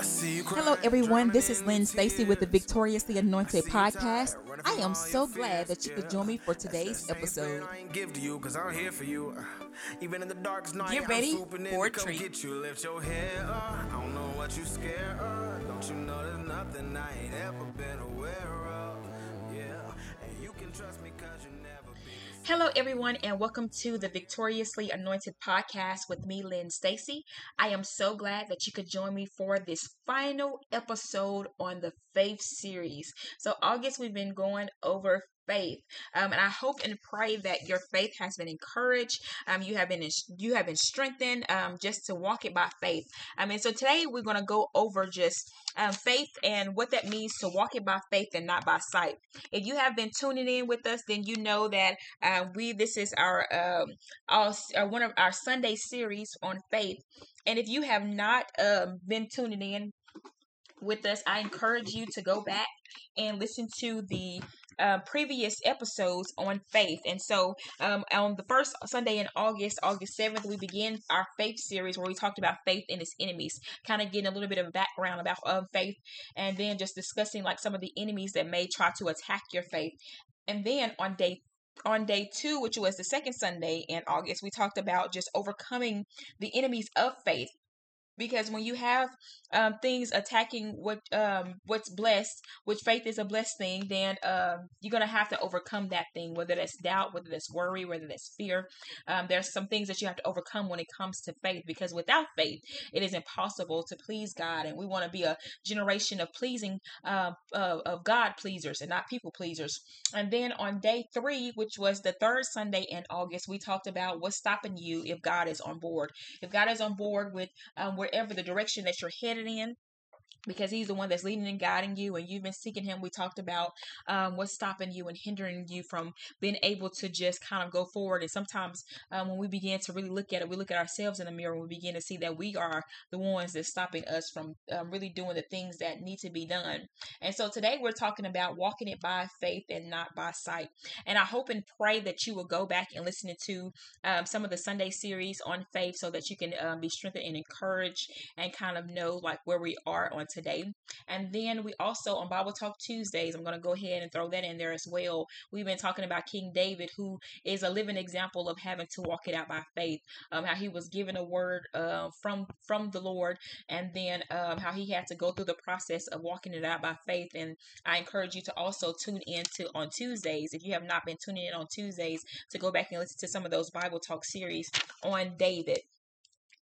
Hello, everyone. This is Lynn Stacy with the Victoriously Anointed podcast. I am so glad that you could join me for today's episode. Even in the darkest night, Get ready for a treat. Get you, lift your head up. I don't know what you scared of. Don't you know there's nothing I ain't ever been aware of? Hello, everyone, and welcome to the Victoriously Anointed podcast with me, Lynn Stacy. I am so glad that you could join me for this final episode on the Faith series. So, August, we've been going over faith. Um, and I hope and pray that your faith has been encouraged. Um, you have been you have been strengthened um, just to walk it by faith. I mean, so today we're going to go over just um, faith and what that means to walk it by faith and not by sight. If you have been tuning in with us, then you know that uh, we this is our, um, uh, one of our Sunday series on faith. And if you have not um, been tuning in with us, I encourage you to go back and listen to the uh, previous episodes on faith. And so um, on the first Sunday in August, August 7th, we begin our faith series where we talked about faith and its enemies, kind of getting a little bit of background about um, faith, and then just discussing like some of the enemies that may try to attack your faith. And then on day on day two, which was the second Sunday in August, we talked about just overcoming the enemies of faith because when you have um, things attacking what um, what's blessed, which faith is a blessed thing, then uh, you're gonna have to overcome that thing, whether that's doubt, whether that's worry, whether that's fear. Um, there's some things that you have to overcome when it comes to faith, because without faith, it is impossible to please God, and we want to be a generation of pleasing uh, uh, of God pleasers and not people pleasers. And then on day three, which was the third Sunday in August, we talked about what's stopping you if God is on board. If God is on board with um, wherever the direction that you're headed in because he's the one that's leading and guiding you and you've been seeking him. We talked about um, what's stopping you and hindering you from being able to just kind of go forward. And sometimes um, when we begin to really look at it we look at ourselves in the mirror and we begin to see that we are the ones that's stopping us from um, really doing the things that need to be done. And so today we're talking about walking it by faith and not by sight. And i hope and pray that you will go back and listen to um, some of the sunday series on faith so that you can um, be strengthened and encouraged and kind of know like where we are on today. And then we also on Bible Talk Tuesdays, I'm going to go ahead and throw that in there as well. We've been talking about King David, who is a living example of having to walk it out by faith. Um, how he was given a word uh, from from the Lord, and then um, how he had to go through the process of walking it out by faith. And I encourage you to also tune in to on Tuesdays if you have not been tuning in on Tuesdays to go back and listen to some of those Bible Talk series on David.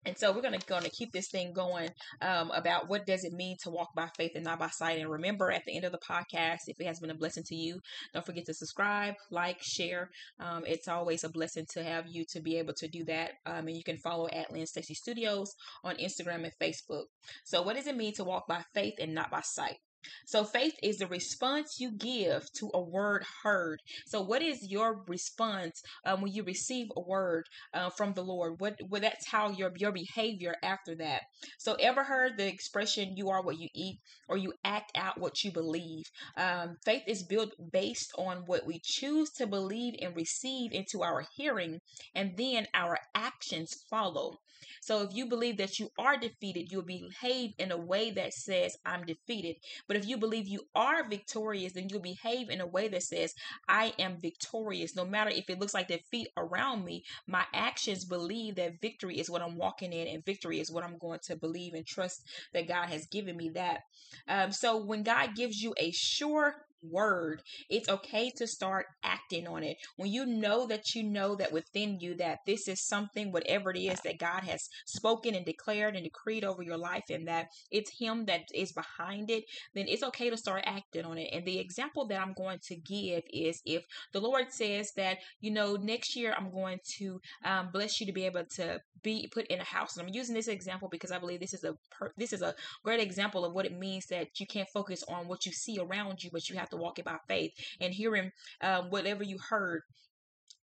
And so we're gonna gonna keep this thing going um, about what does it mean to walk by faith and not by sight. And remember, at the end of the podcast, if it has been a blessing to you, don't forget to subscribe, like, share. Um, it's always a blessing to have you to be able to do that. Um, and you can follow at Lynn Stacy Studios on Instagram and Facebook. So, what does it mean to walk by faith and not by sight? So faith is the response you give to a word heard. So what is your response um, when you receive a word uh, from the Lord? What well, that's how your your behavior after that. So ever heard the expression "you are what you eat" or "you act out what you believe"? Um, faith is built based on what we choose to believe and receive into our hearing, and then our actions follow. So if you believe that you are defeated, you'll behave in a way that says, I'm defeated. But if you believe you are victorious, then you'll behave in a way that says, I am victorious. No matter if it looks like defeat around me, my actions believe that victory is what I'm walking in, and victory is what I'm going to believe and trust that God has given me that. Um, so when God gives you a sure word. It's okay to start acting on it. When you know that you know that within you that this is something, whatever it is that God has spoken and declared and decreed over your life, and that it's Him that is behind it, then it's okay to start acting on it. And the example that I'm going to give is if the Lord says that, you know, next year I'm going to um, bless you to be able to be put in a house. And I'm using this example because I believe this is a per- this is a great example of what it means that you can't focus on what you see around you, but you have to walk it by faith and hearing um, whatever you heard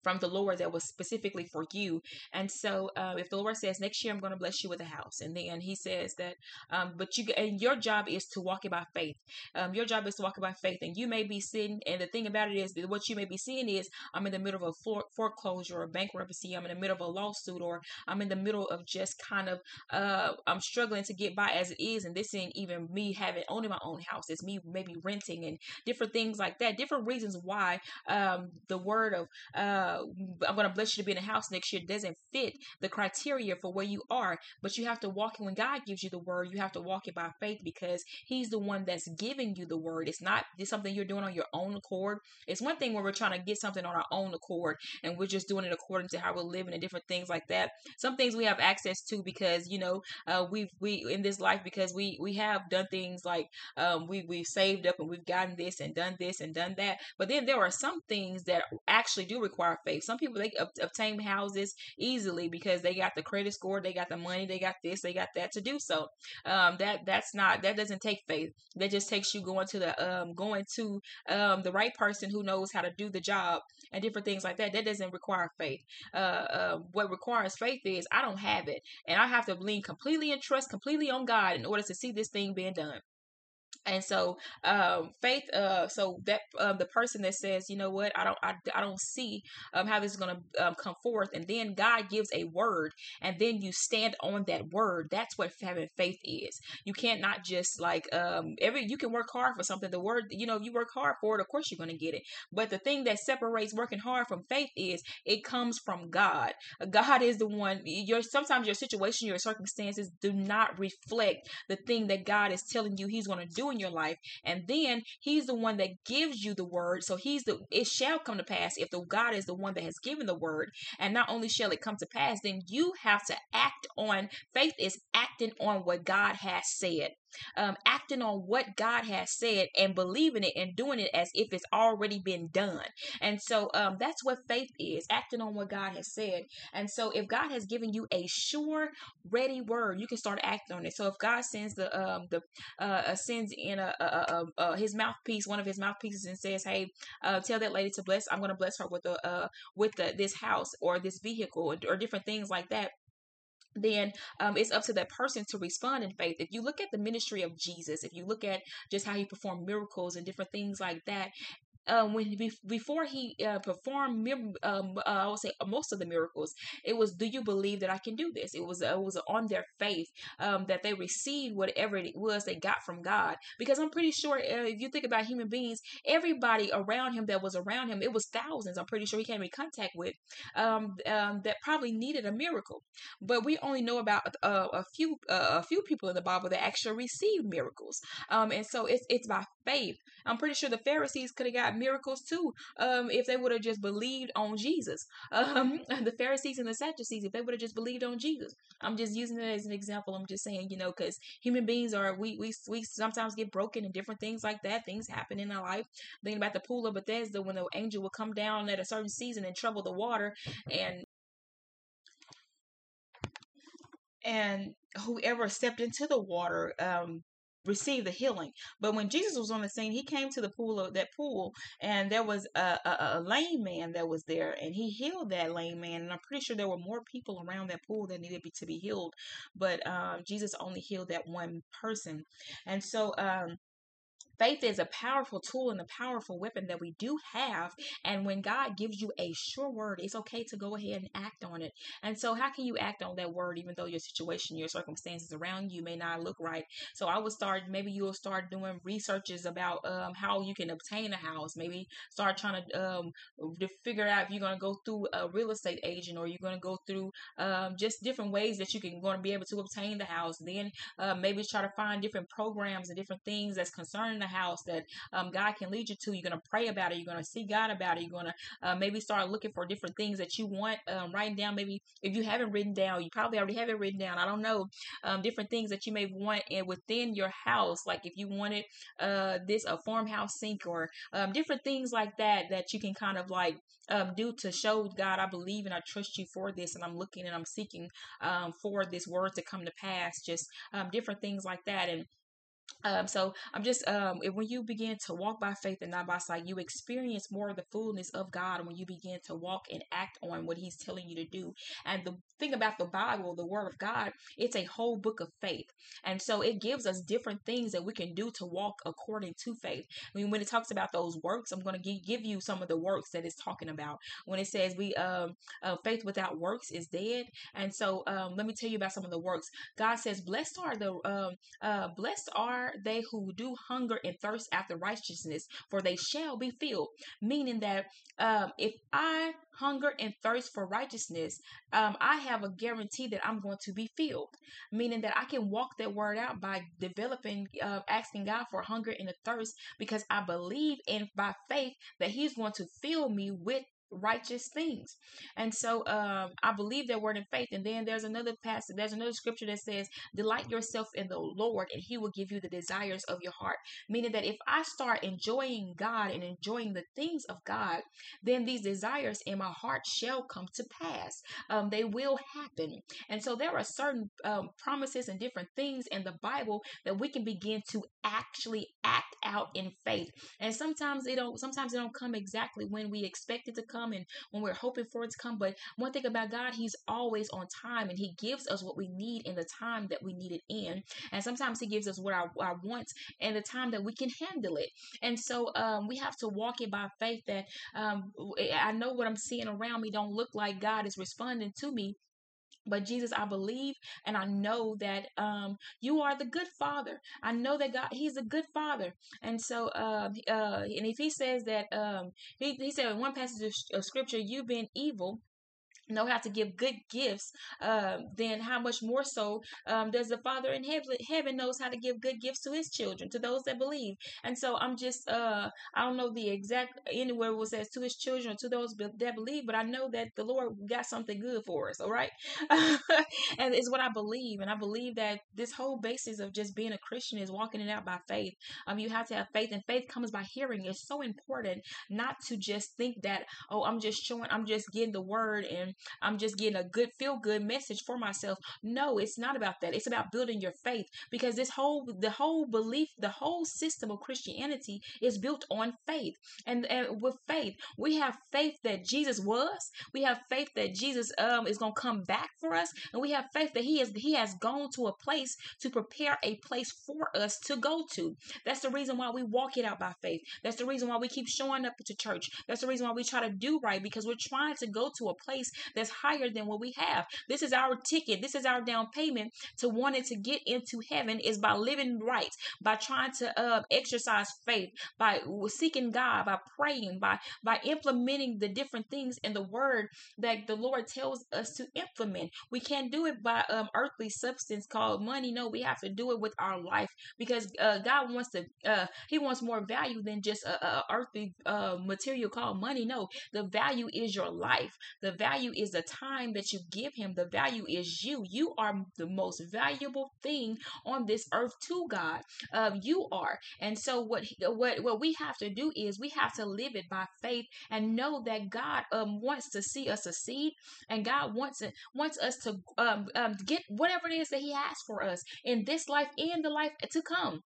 from the Lord that was specifically for you. And so, uh, if the Lord says next year I'm going to bless you with a house, and then He says that, um, but you and your job is to walk it by faith. Um, your job is to walk it by faith, and you may be sitting. And the thing about it is, that what you may be seeing is, I'm in the middle of a foreclosure or bankruptcy. I'm in the middle of a lawsuit, or I'm in the middle of just kind of, uh, I'm struggling to get by as it is, and this ain't even me having owning my own house. It's me maybe renting and different things like that. Different reasons why um, the word of uh, I'm going to bless you to be in a house next year doesn't fit the criteria for where you are. But you have to walk it when God gives you the word. You have to walk it by faith because He's the one that's giving you the word. It's not something you're doing on your own accord. It's one thing when we're trying to get something on our own accord and we're just doing it according to how we're living and different things like that. Some things we have access to because you know uh, we've we in this life because we we have done things like um, we we've saved up and we've gotten this and done this and done that. But then there are some things that actually do require faith. Some people they obtain houses easily because they got the credit score, they got the money, they got this, they got that to do so. Um, that that's not that doesn't take faith. That just takes you going to the um, going to um, the right person who knows how to do the job and different things like that. That doesn't require faith. Uh, uh, what requires faith is I don't have it, and I have to lean completely and trust completely on God in order to see this thing being done and so um, faith uh, so that um, the person that says you know what? I don't i, I don't see um, how this is going to um, come forth and then god gives a word and then you stand on that word that's what having faith is. You can't not just like um every you can work hard for something the word you know if you work hard for it of course you're going to get it. But the thing that separates working hard from faith is it comes from god. God is the one your sometimes your situation your circumstances do not reflect the thing that god is telling you he's going to do in your life. And then he's the one that gives you the word. So he's the it shall come to pass if the God is the one that has given the word. And not only shall it come to pass, then you have to act on faith is acting on what God has said um, acting on what God has said and believing it and doing it as if it's already been done. And so um, that's what faith is acting on what God has said. And so if God has given you a sure, ready word, you can start acting on it. So if God sends the um, the uh, uh sends in a, a, a, a, his mouthpiece, one of his mouthpieces, and says, "Hey, uh, tell that lady to bless. I'm going to bless her with the uh, with the, this house or this vehicle or, or different things like that." Then um, it's up to that person to respond in faith. If you look at the ministry of Jesus, if you look at just how he performed miracles and different things like that, um, when he, before he uh, performed um, uh, I would say most of the miracles, it was do you believe that I can do this? It was uh, it was on their faith um, that they received whatever it was they got from God. Because I'm pretty sure uh, if you think about human beings, everybody around him that was around him, it was thousands. I'm pretty sure he came in contact with um, um, that probably needed a miracle. But we only know about uh, a few uh, a few people in the Bible that actually received miracles. Um, and so it's it's by faith. I'm pretty sure the Pharisees could have got miracles too um, if they would have just believed on Jesus. Um, the Pharisees and the Sadducees, if they would have just believed on Jesus. I'm just using it as an example. I'm just saying, you know, because human beings are we we we sometimes get broken and different things like that. Things happen in our life. Thinking about the pool of Bethesda when the angel would come down at a certain season and trouble the water and and whoever stepped into the water um receive the healing. But when Jesus was on the scene, he came to the pool of that pool, and there was a, a, a, lame man that was there, and he healed that lame man. And I'm pretty sure there were more people around that pool that needed to be healed, but um, Jesus only healed that one person. And so um, Faith is a powerful tool and a powerful weapon that we do have. And when God gives you a sure word, it's okay to go ahead and act on it. And so, how can you act on that word even though your situation, your circumstances around you may not look right? So, I would start, maybe you'll start doing researches about um, how you can obtain a house. Maybe start trying to, um, to figure out if you're going to go through a real estate agent or you're going to go through um, just different ways that you can going to be able to obtain the house. Then uh, maybe try to find different programs and different things that's concerning the house that um, God can lead you to. You're going to pray about it. You're going to see God about it. You're going to uh, maybe start looking for different things that you want, um, writing down. Maybe if you haven't written down, you probably already have it written down. I don't know. Um, different things that you may want and within your house, like if you wanted uh, this a farmhouse sink or um, different things like that that you can kind of like um, do to show God I believe and I trust you for this, and I'm looking and I'm seeking um, for this word to come to pass. Just different things like that, and um, so I'm just um, when you begin to walk by faith and not by sight, you experience more of the fullness of God when you begin to walk and act on what He's telling you to do. And the thing about the Bible, the Word of God, it's a whole book of faith, and so it gives us different things that we can do to walk according to faith. I mean, when it talks about those works, I'm going to give you some of the works that it's talking about. When it says we um, uh, faith without works is dead, and so um, let me tell you about some of the works. God says, "Blessed are the um, uh, blessed are." They who do hunger and thirst after righteousness, for they shall be filled. Meaning that um, if I hunger and thirst for righteousness, um, I have a guarantee that I'm going to be filled. Meaning that I can walk that word out by developing, uh, asking God for hunger and a thirst because I believe in by faith that He's going to fill me with righteous things. And so um, I believe that word in faith. And then there's another passage, there's another scripture that says, Delight yourself in the Lord, and He will give you the desires of your heart. Meaning that if I start enjoying God and enjoying the things of God, then these desires in my heart shall come to pass. Um, they will happen. And so there are certain um, promises and different things in the Bible that we can begin to actually act out in faith. And sometimes they don't, sometimes they don't come exactly when we expect it to come come and when we're hoping for it to come. But one thing about God, He's always on time and He gives us what we need in the time that we need it in. And sometimes He gives us what our, our wants and the time that we can handle it. And so um, we have to walk it by faith that um, I know what I'm seeing around me don't look like God is responding to me but Jesus, I believe and I know that um, you are the good father. I know that God, He's a good father. And so, uh, uh, and if He says that, um, he, he said in one passage of, of scripture, you've been evil know how to give good gifts, uh, then how much more so um, does the Father in heaven, heaven knows how to give good gifts to His children, to those that believe. And so I'm just, uh, I don't know the exact anywhere it says to His children, to those that believe, but I know that the Lord got something good for us. All right, and it's what I believe, and I believe that this whole basis of just being a Christian is walking it out by faith. Um, you have to have faith, and faith comes by hearing. It's so important not to just think that oh, I'm just showing, I'm just getting the word and I'm just getting a good feel good message for myself. No, it's not about that. It's about building your faith because this whole the whole belief, the whole system of Christianity is built on faith. And, and with faith, we have faith that Jesus was. We have faith that Jesus um is going to come back for us, and we have faith that he has he has gone to a place to prepare a place for us to go to. That's the reason why we walk it out by faith. That's the reason why we keep showing up to church. That's the reason why we try to do right because we're trying to go to a place that's higher than what we have. This is our ticket. This is our down payment to wanting to get into heaven is by living right, by trying to uh, exercise faith, by seeking God, by praying, by by implementing the different things in the Word that the Lord tells us to implement. We can't do it by um, earthly substance called money. No, we have to do it with our life because uh, God wants to. Uh, he wants more value than just a, a earthly uh, material called money. No, the value is your life. The value is the time that you give him. The value is you. You are the most valuable thing on this earth to God. Um, you are. And so what what what we have to do is we have to live it by faith and know that God um wants to see us succeed and God wants it wants us to um, um get whatever it is that he has for us in this life and the life to come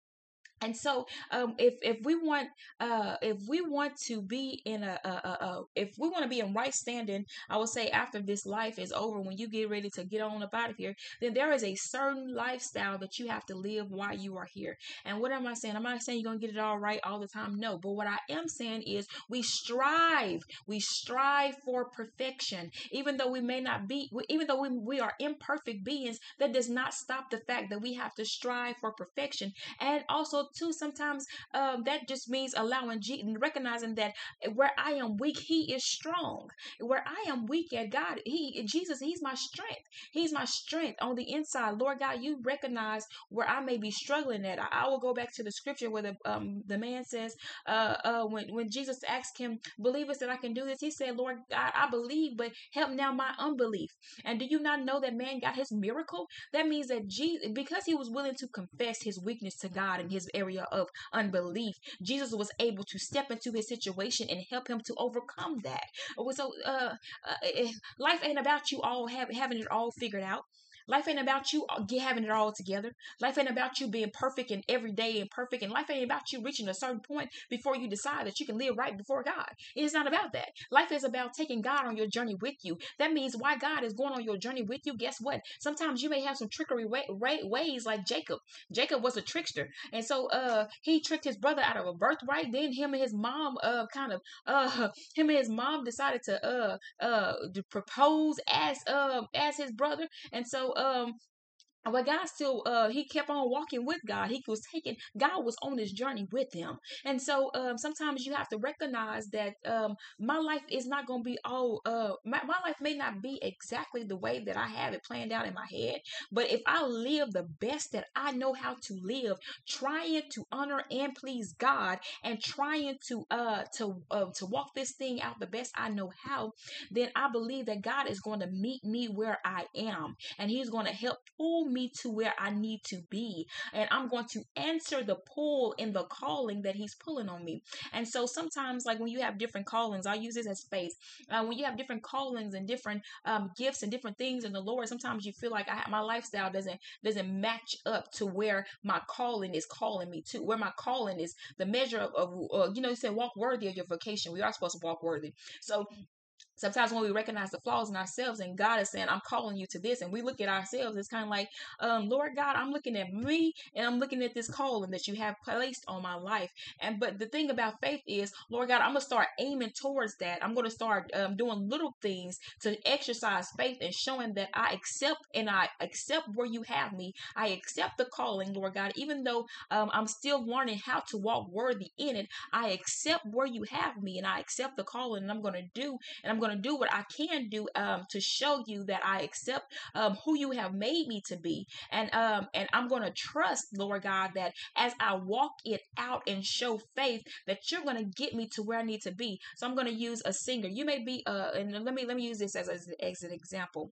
and so um, if if we want uh, if we want to be in a, a, a, a if we want to be in right standing i would say after this life is over when you get ready to get on up out of here then there is a certain lifestyle that you have to live while you are here. And what am i saying? I'm not saying you're gonna get it all right all the time? No. But what i am saying is we strive we strive for perfection. Even though we may not be even though we, we are imperfect beings that does not stop the fact that we have to strive for perfection. And also too, sometimes um, that just means allowing, G- and recognizing that where I am weak, He is strong. Where I am weak at God, He, Jesus, He's my strength. He's my strength on the inside. Lord God, you recognize where I may be struggling at. I, I will go back to the scripture where the um the man says, uh, uh, when when Jesus asked him, "Believe us that I can do this," he said, "Lord God, I believe, but help now my unbelief." And do you not know that man got his miracle? That means that Jesus, because he was willing to confess his weakness to God and his area of unbelief, Jesus was able to step into his situation and help him to overcome that. So, uh, uh, life ain't about you all have, having it all figured out. Life ain't about you uh, having it all together. Life ain't about you being perfect and every day and perfect. And life ain't about you reaching a certain point before you decide that you can live right before God. It's not about that. Life is about taking God on your journey with you. That means why God is going on your journey with you. Guess what? Sometimes you may have some trickery way, way, ways like Jacob. Jacob was a trickster. And so uh he tricked his brother out of a birthright. Then him and his mom uh kind of uh him and his mom decided to uh uh to propose as um as his brother. And so um but God still, uh, he kept on walking with God. He was taking, God was on this journey with him. And so um, sometimes you have to recognize that um, my life is not going to be all, uh, my, my life may not be exactly the way that I have it planned out in my head. But if I live the best that I know how to live, trying to honor and please God and trying to, uh, to, uh, to walk this thing out the best I know how, then I believe that God is going to meet me where I am and he's going to help pull me me to where I need to be. And I'm going to answer the pull in the calling that He's pulling on me. And so sometimes, like when you have different callings, I use this as faith. Uh, when you have different callings and different um, gifts and different things in the Lord, sometimes you feel like I, my lifestyle doesn't doesn't match up to where my calling is calling me to. Where my calling is the measure of, of uh, you know, you said walk worthy of your vocation. We are supposed to walk worthy. So sometimes when we recognize the flaws in ourselves and God is saying, I'm calling you to this, and we look at ourselves, it's kind of like, um, Lord God, I'm looking at me and I'm looking at this calling that you have placed on my life. And but the thing about faith is, Lord God, I'm gonna start aiming towards that. I'm gonna start um, doing little things to exercise faith and showing that I accept and I accept where you have me. I accept the calling, Lord God, even though um, I'm still learning how to walk worthy in it. I accept where you have me and I accept the calling and I'm gonna do and I'm gonna going to do what I can do um, to show you that I accept um, who you have made me to be, and um, and I'm going to trust, Lord God, that as I walk it out and show faith, that you're going to get me to where I need to be. So I'm going to use a singer. You may be, uh, and let me let me use this as, as, as an example.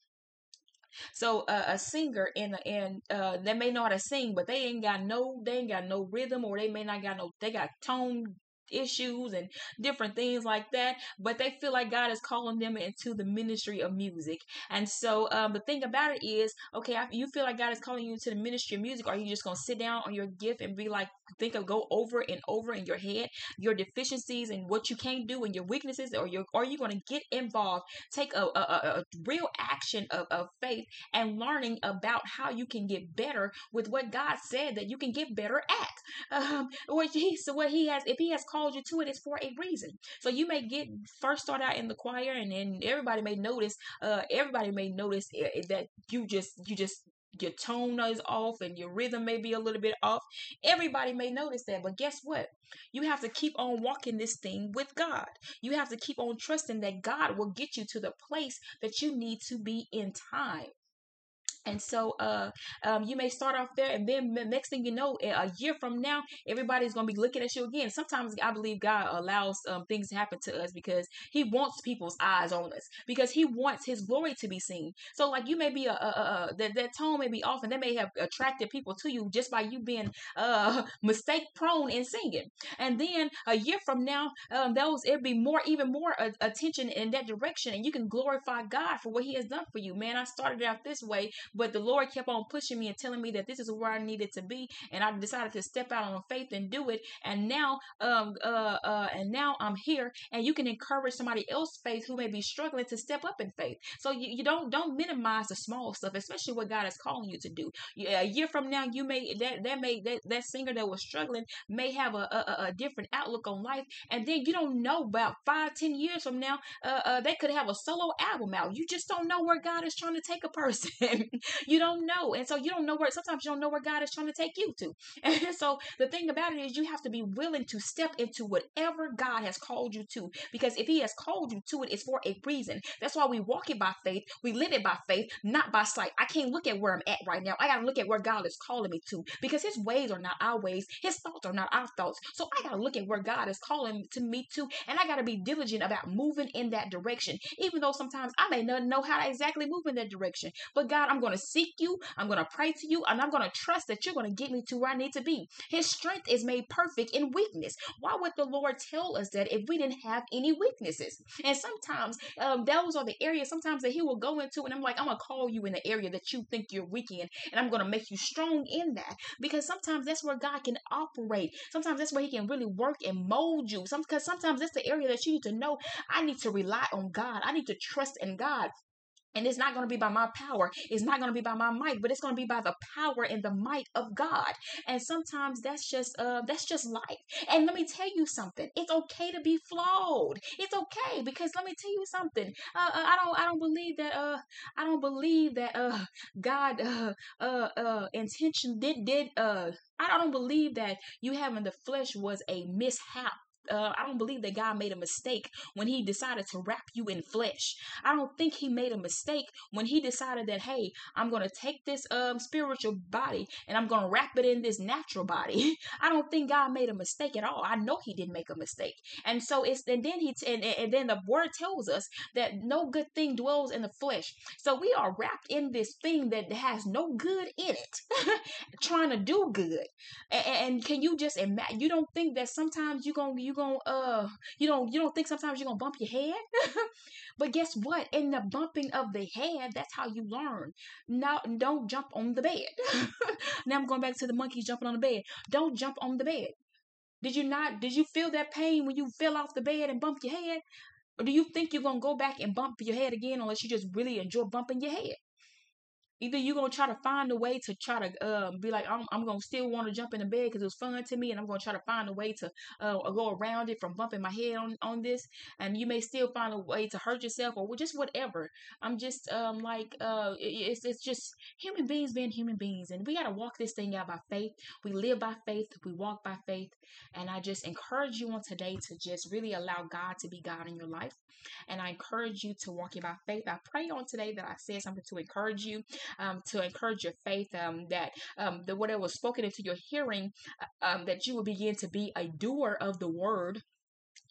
So uh, a singer in the in uh, they may know how to sing, but they ain't got no they ain't got no rhythm, or they may not got no they got tone issues and different things like that, but they feel like God is calling them into the ministry of music. And so um, the thing about it is, okay, you feel like God is calling you into the ministry of music, are you just going to sit down on your gift and be like, think of go over and over in your head your deficiencies and what you can't do and your weaknesses, or you are you going to get involved, take a, a, a real action of, of faith and learning about how you can get better with what God said that you can get better at. Um, what he so what he has if he has called called you to it is for a reason. So you may get first start out in the choir, and then everybody may notice. Uh, everybody may notice eh, eh, that you just you just your tone is off and your rhythm may be a little bit off. Everybody may notice that, but guess what? You have to keep on walking this thing with God. You have to keep on trusting that God will get you to the place that you need to be in time. And so uh, um, you may start off there, and then the next thing you know, a year from now, everybody's going to be looking at you again. Sometimes I believe God allows um, things to happen to us because He wants people's eyes on us, because He wants His glory to be seen. So, like, you may be a, a, a that, that tone may be off, and that may have attracted people to you just by you being uh, mistake prone in singing. And then a year from now, um, those it'll be more, even more attention in that direction, and you can glorify God for what He has done for you. Man, I started out this way but the Lord kept on pushing me and telling me that this is where I needed to be, and I decided to step out on faith and do it. And now, um, uh, uh, and now I'm here, and you can encourage somebody else faith who may be struggling to step up in faith. So you, you don't don't minimize the small stuff, especially what God is calling you to do. A year from now, you may that that may that that singer that was struggling may have a, a, a different outlook on life, and then you don't know about five ten years from now, uh, uh, they could have a solo album out. You just don't know where God is trying to take a person. you don't know. And so you don't know where, sometimes you don't know where God is trying to take you to. And so the thing about it is you have to be willing to step into whatever God has called you to. Because if He has called you to it, it's for a reason. That's why we walk it by faith. We live it by faith, not by sight. I can't look at where I'm at right now. I got to look at where God is calling me to because His ways are not our ways. His thoughts are not our thoughts. So I got to look at where God is calling to me to. And I got to be diligent about moving in that direction. Even though sometimes I may not know how to exactly move in that direction. But God, I'm going going to seek you. I'm going to pray to you. And I'm going to trust that you're going to get me to where I need to be. His strength is made perfect in weakness. Why would the Lord tell us that if we didn't have any weaknesses? And sometimes um, those are the areas sometimes that He will go into, and I'm like, I'm going to call you in the area that you think you're weak in, and I'm going to make you strong in that. Because sometimes that's where God can operate. Sometimes that's where He can really work and mold you. Because sometimes that's the area that you need to know I need to rely on God. I need to trust in God. And it's not going to be by my power. It's not going to be by my might, but it's going to be by the power and the might of God. And sometimes that's just uh that's just life. And let me tell you something. It's okay to be flawed. It's okay because let me tell you something. Uh, uh I don't I don't believe that uh I don't believe that uh God uh uh uh intention did did uh I don't believe that you having the flesh was a mishap uh, I don't believe that God made a mistake when He decided to wrap you in flesh. I don't think He made a mistake when He decided that, hey, I'm going to take this um, spiritual body and I'm going to wrap it in this natural body. I don't think God made a mistake at all. I know He didn't make a mistake. And so it's, and then He, t- and, and then the word tells us that no good thing dwells in the flesh. So we are wrapped in this thing that has no good in it, trying to do good. And, and can you just imagine? You don't think that sometimes you're going to, you gonna uh you don't you don't think sometimes you're gonna bump your head? But guess what? In the bumping of the head that's how you learn. Now don't jump on the bed. Now i'm going back to the monkeys jumping on the bed. Don't jump on the bed. Did you not did you feel that pain when you fell off the bed and bumped your head? Or do you think you're gonna go back and bump your head again unless you just really enjoy bumping your head Either you're gonna try to find a way to try to uh, be like, I'm, I'm gonna still want to jump in the bed because it was fun to me, and I'm gonna try to find a way to uh, go around it from bumping my head on, on this. And you may still find a way to hurt yourself or just whatever. I'm just um like uh it's it's just human beings being human beings, and we gotta walk this thing out by faith. We live by faith, we walk by faith, and I just encourage you on today to just really allow God to be God in your life. And I encourage you to walk it by faith. I pray on today that I said something to encourage you um, to encourage your faith, um, that um, the whatever was spoken into your hearing, uh, um, that you will begin to be a doer of the word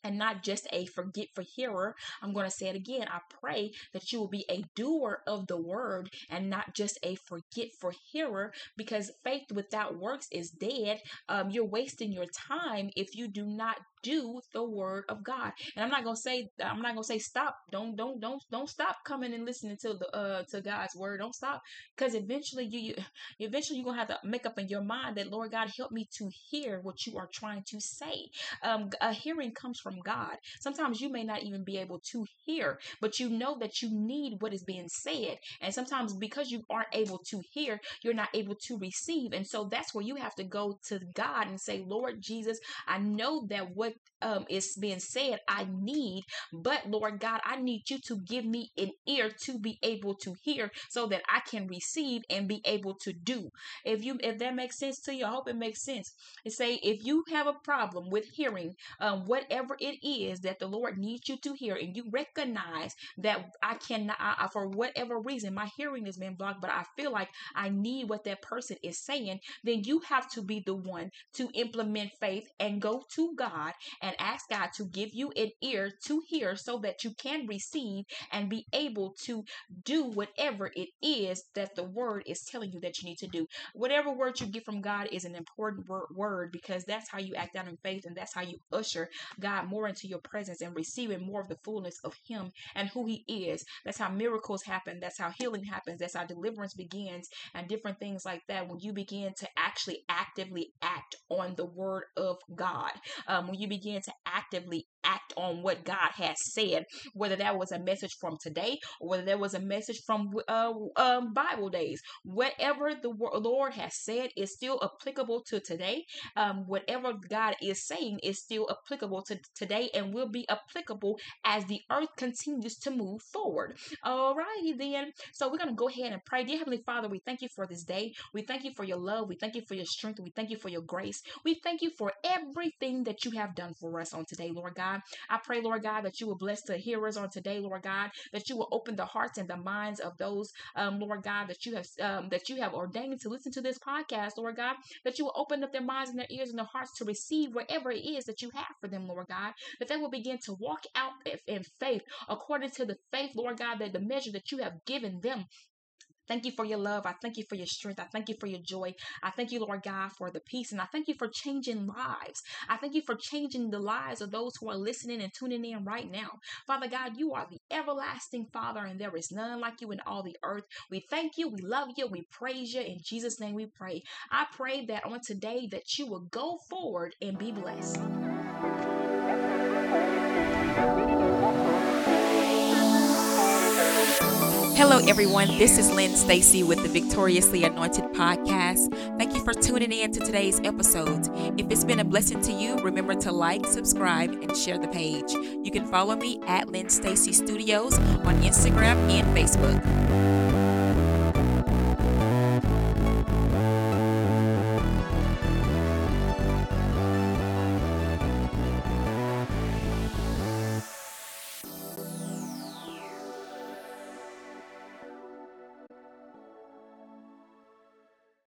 and not just a forgetful hearer. I'm going to say it again. I pray that you will be a doer of the word and not just a forgetful hearer because faith without works is dead. Um, you're wasting your time if you do not do the word of God. And I'm not gonna say I'm not gonna say stop. Don't don't don't don't stop coming and listening to the uh to God's word. Don't stop because eventually you, you eventually you're gonna have to make up in your mind that Lord God help me to hear what you are trying to say. Um, a hearing comes from God. Sometimes you may not even be able to hear, but you know that you need what is being said. And sometimes because you aren't able to hear, you're not able to receive. And so that's where you have to go to God and say, Lord Jesus, I know that what um, is being said I need, but Lord God, I need you to give me an ear to be able to hear so that I can receive and be able to do. If you if that makes sense to you, I hope it makes sense. And say if you have a problem with hearing um, whatever it is that the Lord needs you to hear, and you recognize that I cannot I, for whatever reason my hearing has been blocked, but I feel like I need what that person is saying, then you have to be the one to implement faith and go to God and ask God to give you an ear to hear so that you can receive and be able to do whatever it is that the word is telling you that you need to do. Whatever word you get from God is an important word because that's how you act out in faith and that's how you usher God more into your presence and receiving more of the fullness of Him and who He is. That's how miracles happen. That's how healing happens. That's how deliverance begins and different things like that. When you begin to actually actively act on the word of God, um, when you begin to actively act on what God has said, whether that was a message from today or whether there was a message from uh, um, Bible days. Whatever the Lord has said is still applicable to today. Um, whatever God is saying is still applicable to today and will be applicable as the earth continues to move forward. All righty then. So we're going to go ahead and pray. Dear Heavenly Father, we thank you for this day. We thank you for your love. We thank you for your strength. We thank you for your grace. We thank you for everything that you have done for us on today, Lord God. I pray, Lord God, that you will bless the hearers on today, Lord God, that you will open the hearts and the minds of those, um, Lord God, that you have um, that you have ordained to listen to this podcast, Lord God, that you will open up their minds and their ears and their hearts to receive whatever it is that you have for them, Lord God, that they will begin to walk out in faith according to the faith, Lord God, that the measure that you have given them thank you for your love. I thank you for your strength. I thank you for your joy. I thank you, Lord God, for the peace. And I thank you for changing lives. I thank you for changing the lives of those who are listening and tuning in right now. Father God, you are the everlasting Father, and there is none like you in all the earth. We thank you. We love you. We praise you. In Jesus' name we pray. I pray that on today that you will go forward and be blessed. Hello, everyone. This is Lynn Stacy with the Victoriously Anointed podcast. Thank you for tuning in to today's episode. If it's been a blessing to you, remember to like, subscribe, and share the page. You can follow me at Lynn Stacy Studios on Instagram and Facebook.